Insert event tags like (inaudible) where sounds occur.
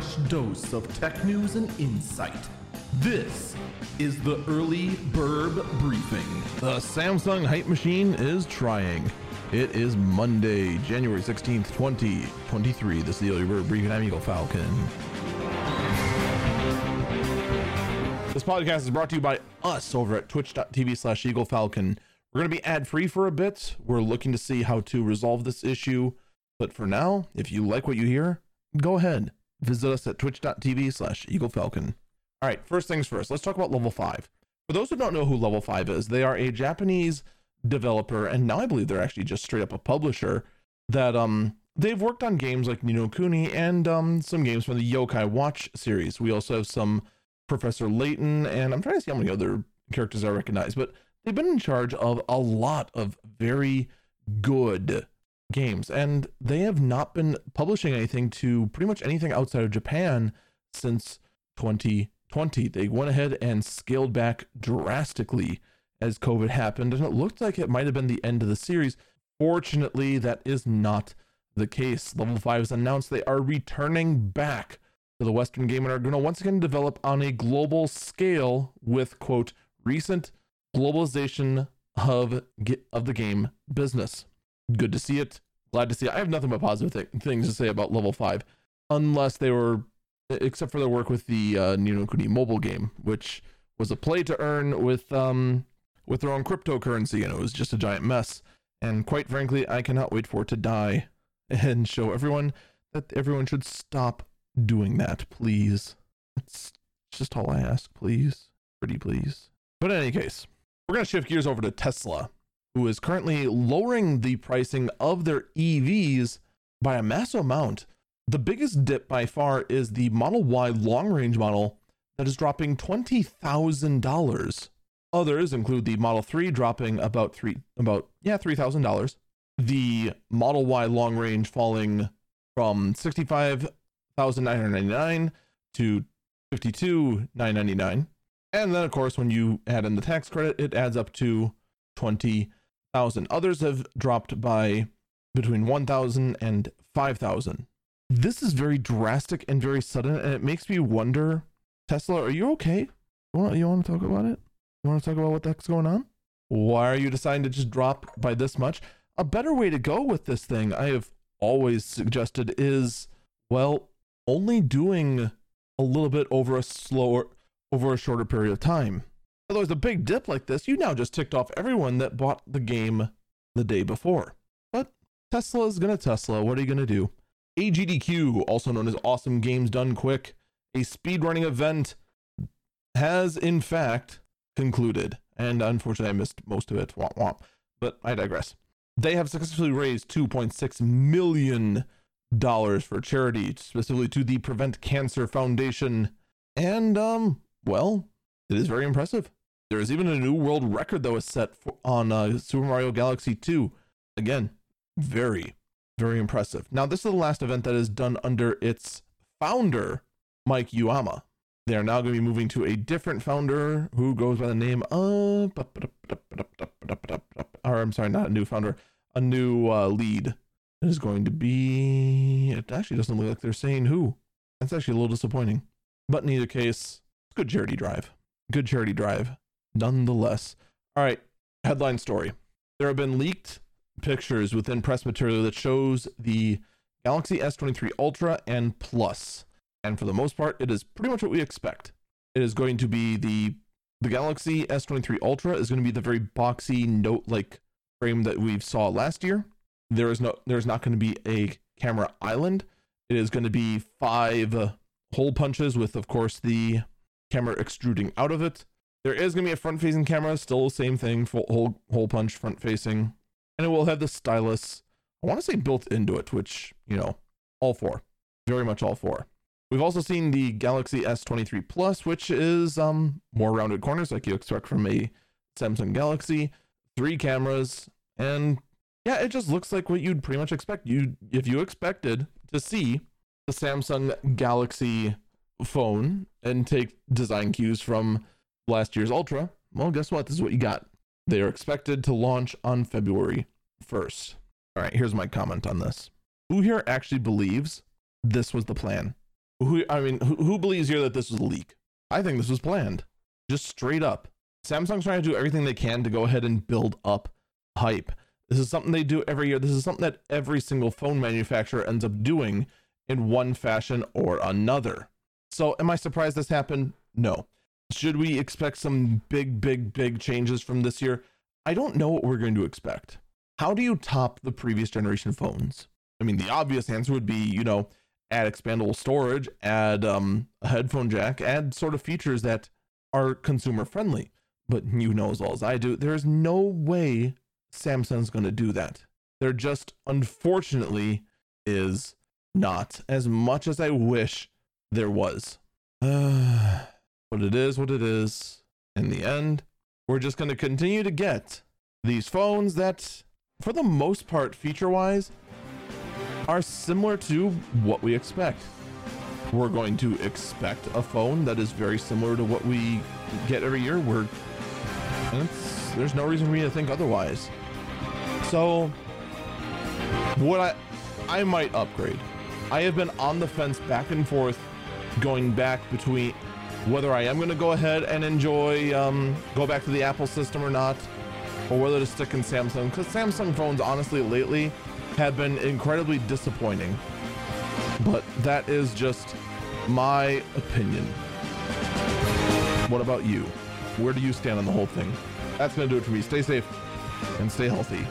fresh dose of tech news and insight. This is the Early Bird Briefing. The Samsung Hype Machine is trying. It is Monday, January 16th, 2023. This is the Early Bird Briefing. I'm Eagle Falcon. This podcast is brought to you by us over at twitch.tv slash Eagle Falcon. We're going to be ad free for a bit. We're looking to see how to resolve this issue. But for now, if you like what you hear, go ahead. Visit us at twitch.tv slash Eagle Falcon. All right, first things first, let's talk about Level 5. For those who don't know who Level 5 is, they are a Japanese developer, and now I believe they're actually just straight up a publisher that um they've worked on games like Ni no Kuni and um some games from the Yokai Watch series. We also have some Professor Layton, and I'm trying to see how many other characters I recognize, but they've been in charge of a lot of very good games, and they have not been publishing anything to pretty much anything outside of Japan since 2020. They went ahead and scaled back drastically as COVID happened, and it looked like it might have been the end of the series. Fortunately, that is not the case. Level 5 has announced they are returning back to the Western game and are going to once again develop on a global scale with, quote, recent globalization of, of the game business. Good to see it. Glad to see. I have nothing but positive th- things to say about level 5, unless they were, except for their work with the uh, Ni no Kuni mobile game, which was a play to earn with um with their own cryptocurrency, and it was just a giant mess. And quite frankly, I cannot wait for it to die (laughs) and show everyone that everyone should stop doing that, please. That's just all I ask, please. Pretty please. But in any case, we're going to shift gears over to Tesla, who is currently lowering the pricing of their EVs by a massive amount. The biggest dip by far is the Model Y long range model that is dropping $20,000. Others include the Model 3 dropping about 3 about yeah, $3,000. The Model Y long range falling from 65,999 to 52,999. And then of course when you add in the tax credit, it adds up to 20,000. Others have dropped by between 1,000 and 5,000. This is very drastic and very sudden and it makes me wonder Tesla, are you okay? You want to talk about it? You want to talk about what the heck's going on? Why are you deciding to just drop by this much? A better way to go with this thing, I have always suggested, is well, only doing a little bit over a slower, over a shorter period of time. Otherwise, a big dip like this, you now just ticked off everyone that bought the game the day before. But Tesla is gonna Tesla. What are you gonna do? AGDQ, also known as Awesome Games Done Quick, a speedrunning event, has in fact concluded. And unfortunately, I missed most of it. Womp womp. But I digress. They have successfully raised 2.6 million dollars for charity, specifically to the Prevent Cancer Foundation. And um, well, it is very impressive. There is even a new world record that was set for, on uh, Super Mario Galaxy 2. Again, very, very impressive. Now, this is the last event that is done under its founder, Mike Uyama. They are now going to be moving to a different founder who goes by the name of, or I'm sorry, not a new founder, a new uh, lead. It is going to be. It actually doesn't look like they're saying who. That's actually a little disappointing. But in either case, good charity drive. Good charity drive, nonetheless. All right, headline story. There have been leaked pictures within press material that shows the Galaxy S23 Ultra and Plus and for the most part, it is pretty much what we expect. It is going to be the the Galaxy S23 Ultra is going to be the very boxy note like frame that we saw last year. There is no there's not going to be a camera island. It is going to be five hole punches with of course the camera extruding out of it. There is going to be a front facing camera, still the same thing, full hole hole punch front facing. And it will have the stylus I want to say built into it, which, you know, all for. Very much all for. We've also seen the Galaxy S23 Plus, which is um, more rounded corners like you expect from a Samsung Galaxy, three cameras, and yeah, it just looks like what you'd pretty much expect. You if you expected to see the Samsung Galaxy phone and take design cues from last year's Ultra, well, guess what? This is what you got. They are expected to launch on February 1st. All right, here's my comment on this. Who here actually believes this was the plan? Who I mean, who, who believes here that this was a leak? I think this was planned, just straight up. Samsung's trying to do everything they can to go ahead and build up hype. This is something they do every year. This is something that every single phone manufacturer ends up doing in one fashion or another. So, am I surprised this happened? No. Should we expect some big, big, big changes from this year? I don't know what we're going to expect. How do you top the previous generation phones? I mean, the obvious answer would be, you know, add expandable storage, add um, a headphone jack, add sort of features that are consumer friendly. But you know as well as I do, there is no way Samsung's going to do that. There just, unfortunately, is not as much as I wish there was. (sighs) (sighs) Uh, but it is what it is. In the end, we're just going to continue to get these phones that, for the most part, feature wise, are similar to what we expect. We're going to expect a phone that is very similar to what we get every year. We're there's no reason for me to think otherwise. So, what I I might upgrade. I have been on the fence back and forth, going back between whether I am going to go ahead and enjoy um, go back to the Apple system or not, or whether to stick in Samsung. Because Samsung phones, honestly, lately have been incredibly disappointing. But that is just my opinion. What about you? Where do you stand on the whole thing? That's going to do it for me. Stay safe and stay healthy.